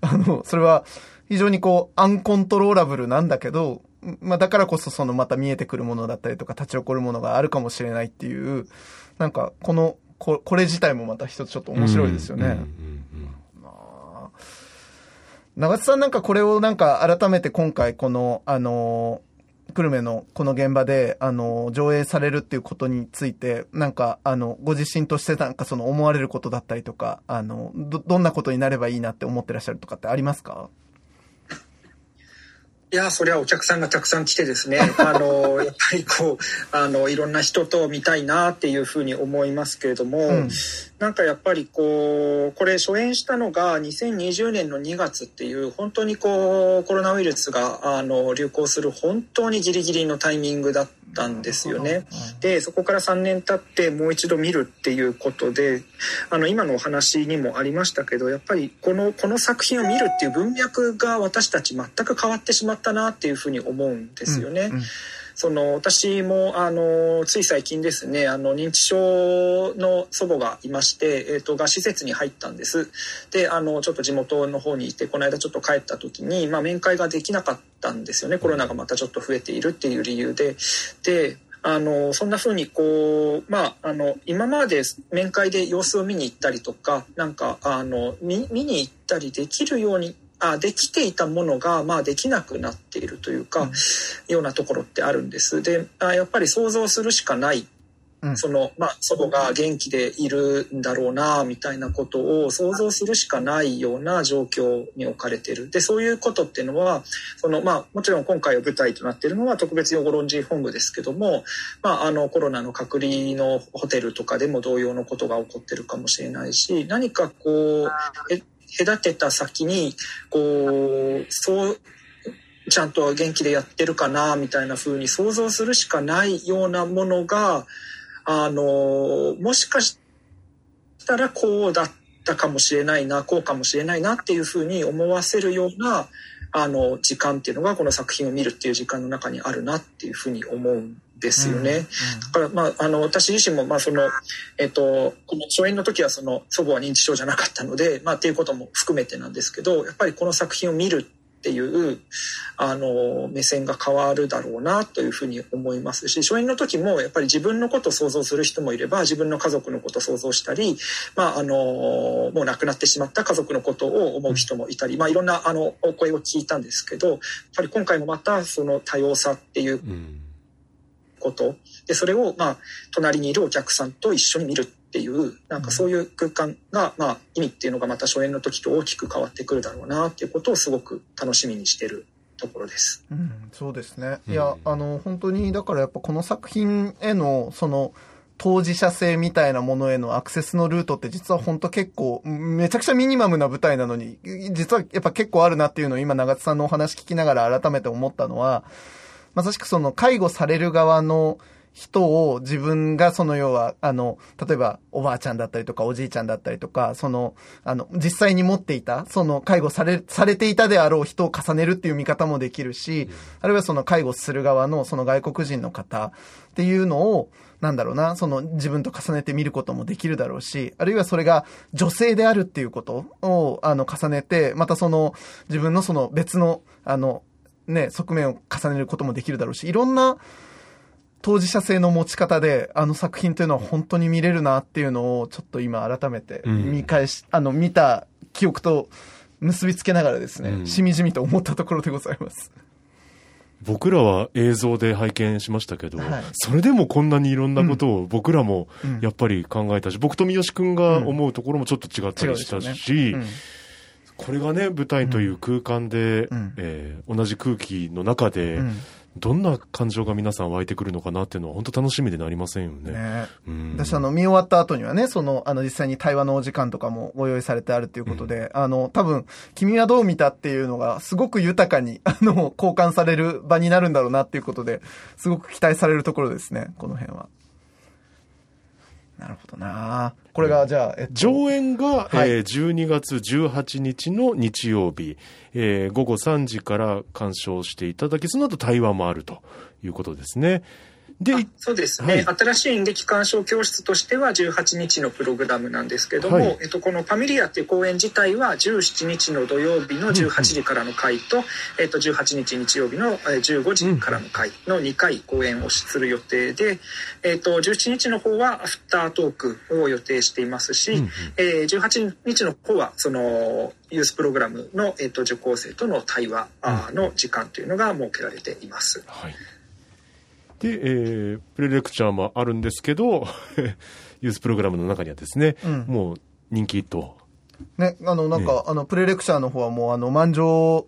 あの、それは非常にこう、アンコントローラブルなんだけど、まあ、だからこそそのまた見えてくるものだったりとか立ち起こるものがあるかもしれないっていう、なんかこの、ここれ自体もまた一つちょっと面白いですよね。うんうんうん長津さんなんかこれをなんか改めて今回この、あの、久留米のこの現場で、あの、上映されるっていうことについて、なんか、あの、ご自身としてなんかその思われることだったりとか、あの、ど、どんなことになればいいなって思ってらっしゃるとかってありますか？いや、それはお客さんがたくさん来てですね、あの、やっぱりこう、あの、いろんな人と見たいなっていうふうに思いますけれども、うん、なんかやっぱりこう、これ初演したのが2020年の2月っていう、本当にこう、コロナウイルスが、あの、流行する本当にギリギリのタイミングだったんですよね。で、そこから3年経ってもう一度見るっていうことで、あの、今のお話にもありましたけど、やっぱりこの、この作品を見るっていう文脈が私たち全く変わってしまったなっていうふうに思うんですよね。うんうんその私もあのつい最近ですねあの認知症の祖母がいまして、えーと、が施設に入ったんです。であのちょっと地元の方にいてこの間ちょっと帰った時に、まあ、面会ができなかったんですよね。コロナがまたちょっと増えているっていう理由で。であのそんな風にこうまああの今まで面会で様子を見に行ったりとかなんかあの見に行ったりできるようにあできていたものが、まあ、できなくなっているというか、うん、ようなところってあるんです。であやっぱり想像するしかないその、まあ、祖母が元気でいるんだろうな、みたいなことを想像するしかないような状況に置かれてる。で、そういうことっていうのは、その、まあ、もちろん今回舞台となっているのは特別養護老人本部ですけども、まあ、あの、コロナの隔離のホテルとかでも同様のことが起こってるかもしれないし、何かこう、隔てた先に、こう、そう、ちゃんと元気でやってるかな、みたいな風に想像するしかないようなものが、あの、もしかしたらこうだったかもしれないな、こうかもしれないなっていう風に思わせるような、あの、時間っていうのがこの作品を見るっていう時間の中にあるなっていうふうに思うんですよね。だから、まあ、あの、私自身も、まあ、その、えっと、この初演の時はその祖母は認知症じゃなかったので、まあ、っていうことも含めてなんですけど、やっぱりこの作品を見るっていうあの目線が変わるだろうなというふうに思いますし初演の時もやっぱり自分のことを想像する人もいれば自分の家族のことを想像したり、まあ、あのもう亡くなってしまった家族のことを思う人もいたり、まあ、いろんなあのお声を聞いたんですけどやっぱり今回もまたその多様さっていうこと、でそれをまあ隣にいるお客さんと一緒に見るっていうなんかそういう空間が、まあ、意味っていうのがまた初演の時と大きく変わってくるだろうなっていうことをすごく楽しみにしてるところです。うん、そうですね。いや、あの、本当に、だからやっぱこの作品への、その、当事者性みたいなものへのアクセスのルートって実は本当結構、めちゃくちゃミニマムな舞台なのに、実はやっぱ結構あるなっていうのを今長津さんのお話聞きながら改めて思ったのは、まさしくその介護される側の人を自分がその要は、あの、例えばおばあちゃんだったりとかおじいちゃんだったりとか、その、あの、実際に持っていた、その介護され、されていたであろう人を重ねるっていう見方もできるし、あるいはその介護する側のその外国人の方っていうのを、なんだろうな、その自分と重ねて見ることもできるだろうし、あるいはそれが女性であるっていうことを、あの、重ねて、またその自分のその別の、あの、ね、側面を重ねることもできるだろうし、いろんな、当事者性の持ち方で、あの作品というのは本当に見れるなっていうのを、ちょっと今改めて見返し、うん、あの、見た記憶と結びつけながらですね、うん、しみじみと思ったところでございます。僕らは映像で拝見しましたけど、はい、それでもこんなにいろんなことを僕らもやっぱり考えたし、うん、僕と三好君が思うところもちょっと違ったりしたし、ねこれがね、舞台という空間で、うん、えー、同じ空気の中で、どんな感情が皆さん湧いてくるのかなっていうのは本当楽しみでなりませんよね。ね。うん、私あの見終わった後にはね、そのあの実際に対話のお時間とかもご用意されてあるということで、うん、あの多分君はどう見たっていうのがすごく豊かに あの交換される場になるんだろうなっていうことで、すごく期待されるところですね、この辺は。なるほどなこれがじゃあ、えっと、上演が、はい、えー、12月18日の日曜日、えー、午後3時から鑑賞していただき、その後対話もあるということですね。でそうですね、はい、新しい演劇鑑賞教室としては18日のプログラムなんですけども、はい、えっと、この「ファミリア」っていう公演自体は17日の土曜日の18時からの回と,、えっと、18日日曜日の15時からの回の2回公演をする予定で、えっと、17日の方はアフタートークを予定していますし、うんえー、18日の方はそのユースプログラムの、えっと、受講生との対話の時間というのが設けられています。はいで、えー、プレレクチャーもあるんですけど、ユースプログラムの中にはですね、うん、もう人気と。ね、あの、なんか、あの、プレレクチャーの方はもう、あの、満場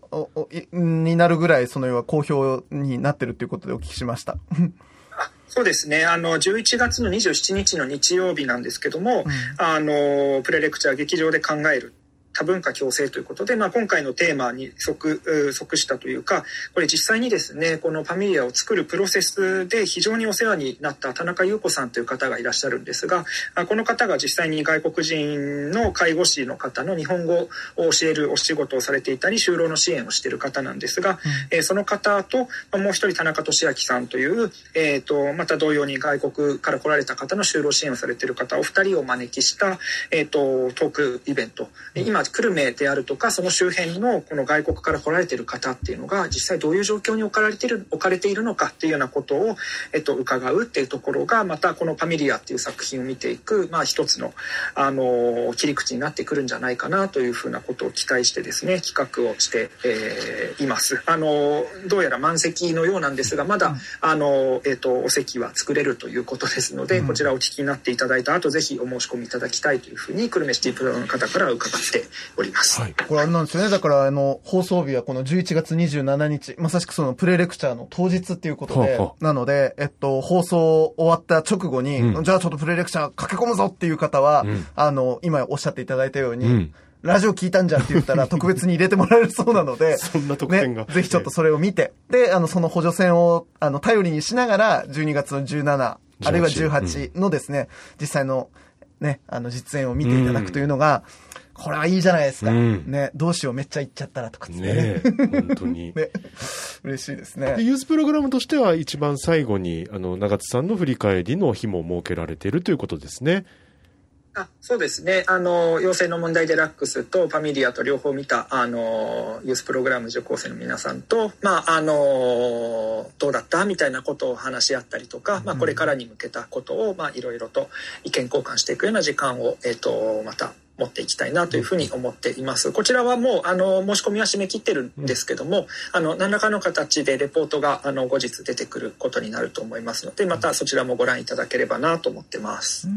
になるぐらい、その要は好評になってるっていうことでお聞きしました。そうですね。あの、11月の27日の日曜日なんですけども、うん、あの、プレレクチャー劇場で考える多文化共生ということで、まあ、今回のテーマに即即したというかこれ実際にですねこのファミリアを作るプロセスで非常にお世話になった田中優子さんという方がいらっしゃるんですがこの方が実際に外国人の介護士の方の日本語を教えるお仕事をされていたり就労の支援をしている方なんですが、うん、えその方ともう一人田中俊明さんという、えーと、また同様に外国から来られた方の就労支援をされている方お二人をお招きした、えーと、とトークイベント。今久留米であるとかその周辺のこの外国から来られている方っていうのが実際どういう状況に置かれている置かれているのかっていうようなことを、えっと、伺うっていうところがまたこの「ファミリア」っていう作品を見ていく、まあ、一つのあの切り口になってくるんじゃないかなというふうなことを期待してですね企画をして、えー、います。あのどうやら満席のようなんですがまだ、うん、あの、えっと、お席は作れるということですので、うん、こちらお聞きになっていただいた後ぜひお申し込みいただきたいというふうに久留米シティプロの方から伺っております。はい、これあれなんですよね。だから、あの、放送日はこの11月27日、まさしくそのプレレクチャーの当日っていうことで、はなので、えっと、放送終わった直後に、うん、じゃあちょっとプレレクチャー駆け込むぞっていう方は、うん、あの、今おっしゃっていただいたように、うん。ラジオ聞いたんじゃんって言ったら特別に入れてもらえるそうなので、そんな特典が、ね。ぜひちょっとそれを見て、で、あの、その補助線を、あの、頼りにしながら、12月の17、あるいは18のですね、実際の、ね、あの、実演を見ていただくというのが、これはいいじゃないですか。うん、ね、どうしよう、めっちゃ行っちゃったらとかね。ね本当に。ね、嬉しいですね。ユースプログラムとしては一番最後に、あの、長津さんの振り返りの日も設けられているということですね。あそうですね。あの、養成の問題デラックスとファミリアと両方見た、あの、ユースプログラム受講生の皆さんと、まあ、あの、どうだったみたいなことを話し合ったりとか、まあ、これからに向けたことを、まあ、いろいろと意見交換していくような時間を、えっ、ー、と、また持っていきたいなというふうに思っています。こちらはもうあの申し込みは締め切ってるんですけども、あの何らかの形でレポートがあの後日出てくることになると思いますので、またそちらもご覧いただければなと思ってます。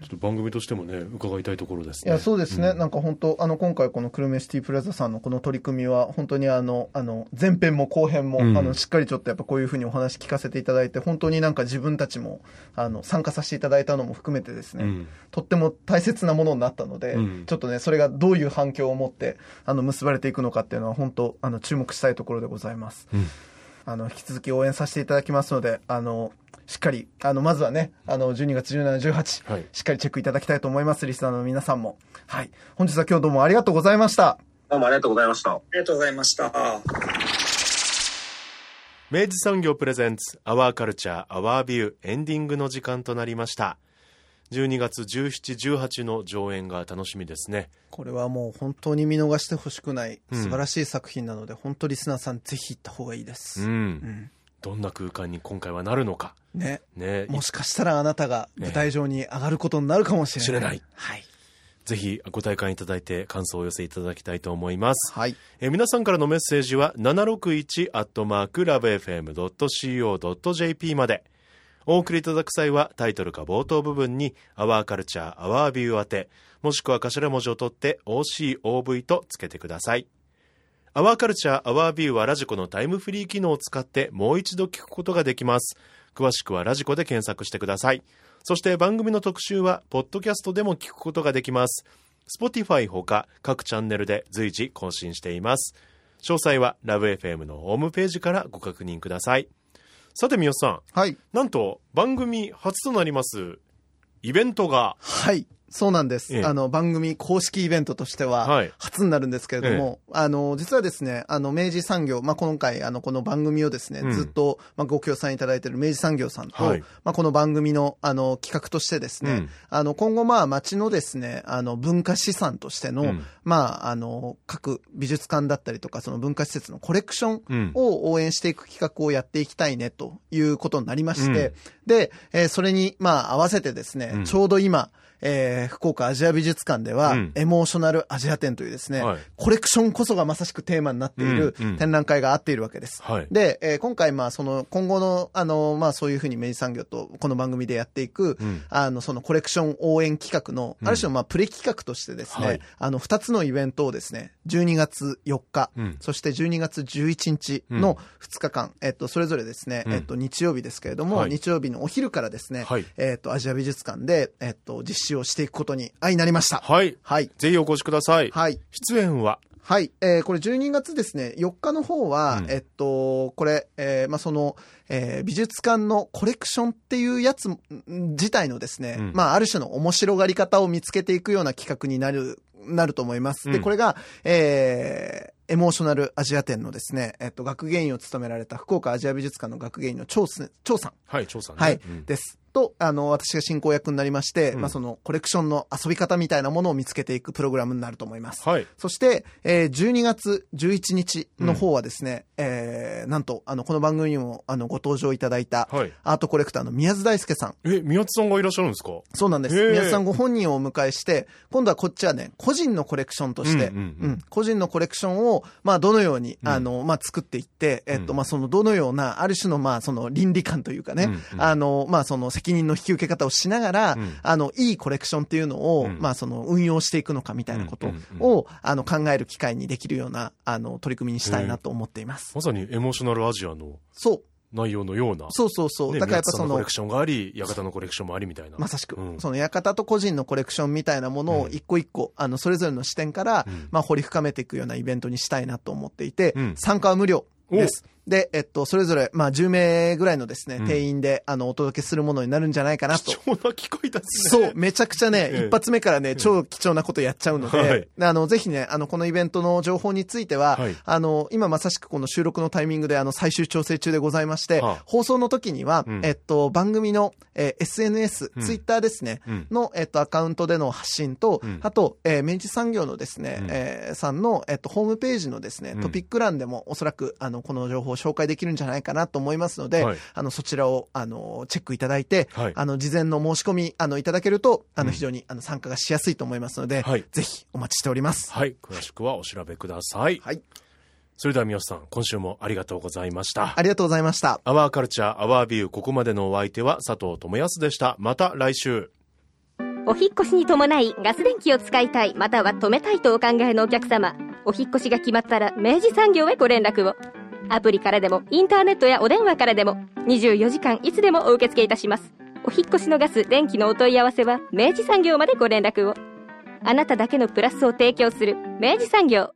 ちょっと番組としてもね伺いたいところですね。いやそうですね。うん、なんか本当あの今回このクルメシティプラザさんのこの取り組みは本当にあのあの前編も後編も、うん、あのしっかりちょっとやっぱこういうふうにお話聞かせていただいて本当になんか自分たちもあの参加させていただいたのも含めてですね、うん、とっても大切なものになったので、ちょっとねそれががどういう反響を持ってあの結ばれていくのかっていうのは本当あの注目したいところでございます。うん、あの引き続き応援させていただきますのであのしっかりあのまずはねあの12月17、18、はい、しっかりチェックいただきたいと思いますリスナーの皆さんも。はい、本日は今日どうもありがとうございました。どうもありがとうございました。ありがとうございました。明治産業プレゼンツアワーカルチャーアワービューエンディングの時間となりました。12月17、18の上演が楽しみですね。これはもう本当に見逃してほしくない素晴らしい作品なので、うん、本当リスナーさんぜひ行った方がいいです。うん。うん、どんな空間に今回はなるのか。ね。ね。もしかしたらあなたが舞台上に上がることになるかもしれない。ね、ない。はい。ぜひご体感いただいて感想をお寄せいただきたいと思います。はい。え皆さんからのメッセージは761アットマークラブ FM.co.jp まで。お送りいただく際はタイトルか冒頭部分に「アワーカルチャーアワービュー宛てもしくは頭文字を取って OCOV とつけてください。アワーカルチャーアワービューはラジコのタイムフリー機能を使ってもう一度聞くことができます。詳しくはラジコで検索してください。そして番組の特集はポッドキャストでも聞くことができます。Spotify ほか各チャンネルで随時更新しています。詳細はラブ f m のホームページからご確認ください。さて、三好さん。はい。なんと、番組初となります、イベントが。はい。そうなんです。ええ、あの、番組公式イベントとしては、初になるんですけれども、はい、あの、実はですね、あの、明治産業、まあ、今回、あの、この番組をですね、うん、ずっと、まあ、ご協賛いただいている明治産業さんと、はい、まあ、この番組の、あの、企画としてですね、うん、あの、今後、まあ、町のですね、あの、文化資産としての、うん、まあ、あの、各美術館だったりとか、その文化施設のコレクションを応援していく企画をやっていきたいね、ということになりまして、で、えー、それに、まあ、合わせてですね、ちょうど今、えー、福岡アジア美術館では、うん。エモーショナルアジア展というですね、はい。コレクションこそがまさしくテーマになっているうんうん。展覧会があっているわけです。はい。で、えー今回、まあ、その、今後の、あの、まあ、そういうふうに明治産業と、この番組でやっていく、うん。あの、そのコレクション応援企画の、うん。ある種の、まあ、プレ企画としてですね、はい。あの、二つのイベントをですね、12月4日、うん。そして12月11日の2日間、えっと、それぞれですね、うん。えっと、日曜日ですけれども、はい。日曜日のお昼からですね、はい。えっと、アジア美術館で、えっと、実施をしていくことに相なりました。はい。はい。ぜひお越しください。はい。出演は、はい。えーこれ12月ですね、4日の方は、うんえっと、これ、えーまあ、その、えー美術館のコレクションっていうやつん自体のですね、うんまあ、ある種の面白がり方を見つけていくような企画になる、なると思います。で、うんこれが、えーエモーショナルアジア展のですね、えっと、学芸員を務められた福岡アジア美術館の学芸員の張す張さん。はい、張さんね。はいうんです。と、あの、私が進行役になりまして、うんまあ、その、コレクションの遊び方みたいなものを見つけていくプログラムになると思います。はい。そして、えー12月11日の方はですね、えーなんと、あの、この番組にも、あの、ご登場いただいた、はい。アートコレクターの宮津大輔さん。え、宮津さんがいらっしゃるんですか？そうなんです。宮津さんご本人をお迎えして、今度はこっちはね、個人のコレクションとして、うんうんうん個人のコレクションを、まあ、どのように、うんあの、まあ、作っていって、えっと、うんまあ、その、どのような、ある種の、まあ、その、倫理観というかね、うんうんあの、まあ、その、責任の引き受け方をしながら、うんあの、いいコレクションっていうのを、うんまあ、その、運用していくのかみたいなことを、うんうんうんあの、考える機会にできるような、あの、取り組みにしたいなと思っています。まさにエモーショナルアジアのそう。内容のような。そうそうそう。ねだからやっぱそのコレク、ションがあり、館のコレクションもありみたいな。まさしく、うんその館と個人のコレクションみたいなものをうん一個一個、あの、それぞれの視点から、うんまあ、掘り深めていくようなイベントにしたいなと思っていて、うん参加は無料です。で、えっと、それぞれ、まあ、10名ぐらいのですね、うん。定員で、あの、お届けするものになるんじゃないかなと。貴。重な機会ですね。そう、めちゃくちゃね、ええ。一発目からね、超貴重なことやっちゃうので、はい。あの、ぜひね、あの、このイベントの情報については、はい。あの、今まさしくこの収録のタイミングで、あの、最終調整中でございまして、はあ。放送の時には、うん。えっと、番組の、えー SNS、うん。ツイッターですね、うん。の、えっと、アカウントでの発信と、うん。あと、えー明治産業のですね、うん。えーさんの、えっと、ホームページのですね、うん。トピック欄でも、おそらく、あの、この情報を紹介できるんじゃないかなと思いますので、はいあの、そちらを、あの、チェックいただいて、はいあの、事前の申し込み、あの、いただけると、あの、うん非常に、あの、参加がしやすいと思いますので、はいぜひ、お待ちしております。はい。詳しくはお調べください。はい。それでは三好さん、今週もありがとうございました。ありがとうございました。アワーカルチャー、アワービュー、ここまでのお相手は佐藤智康でした。また来週。お引っ越しに伴いガス電気を使いたいまたは止めたいとお考えのお客様お引っ越しが決まったら明治産業へご連絡をアプリからでもインターネットやお電話からでも24時間いつでもお受け付けいたします。お引越しのガス電気のお問い合わせは明治産業までご連絡を。あなただけのプラスを提供する明治産業。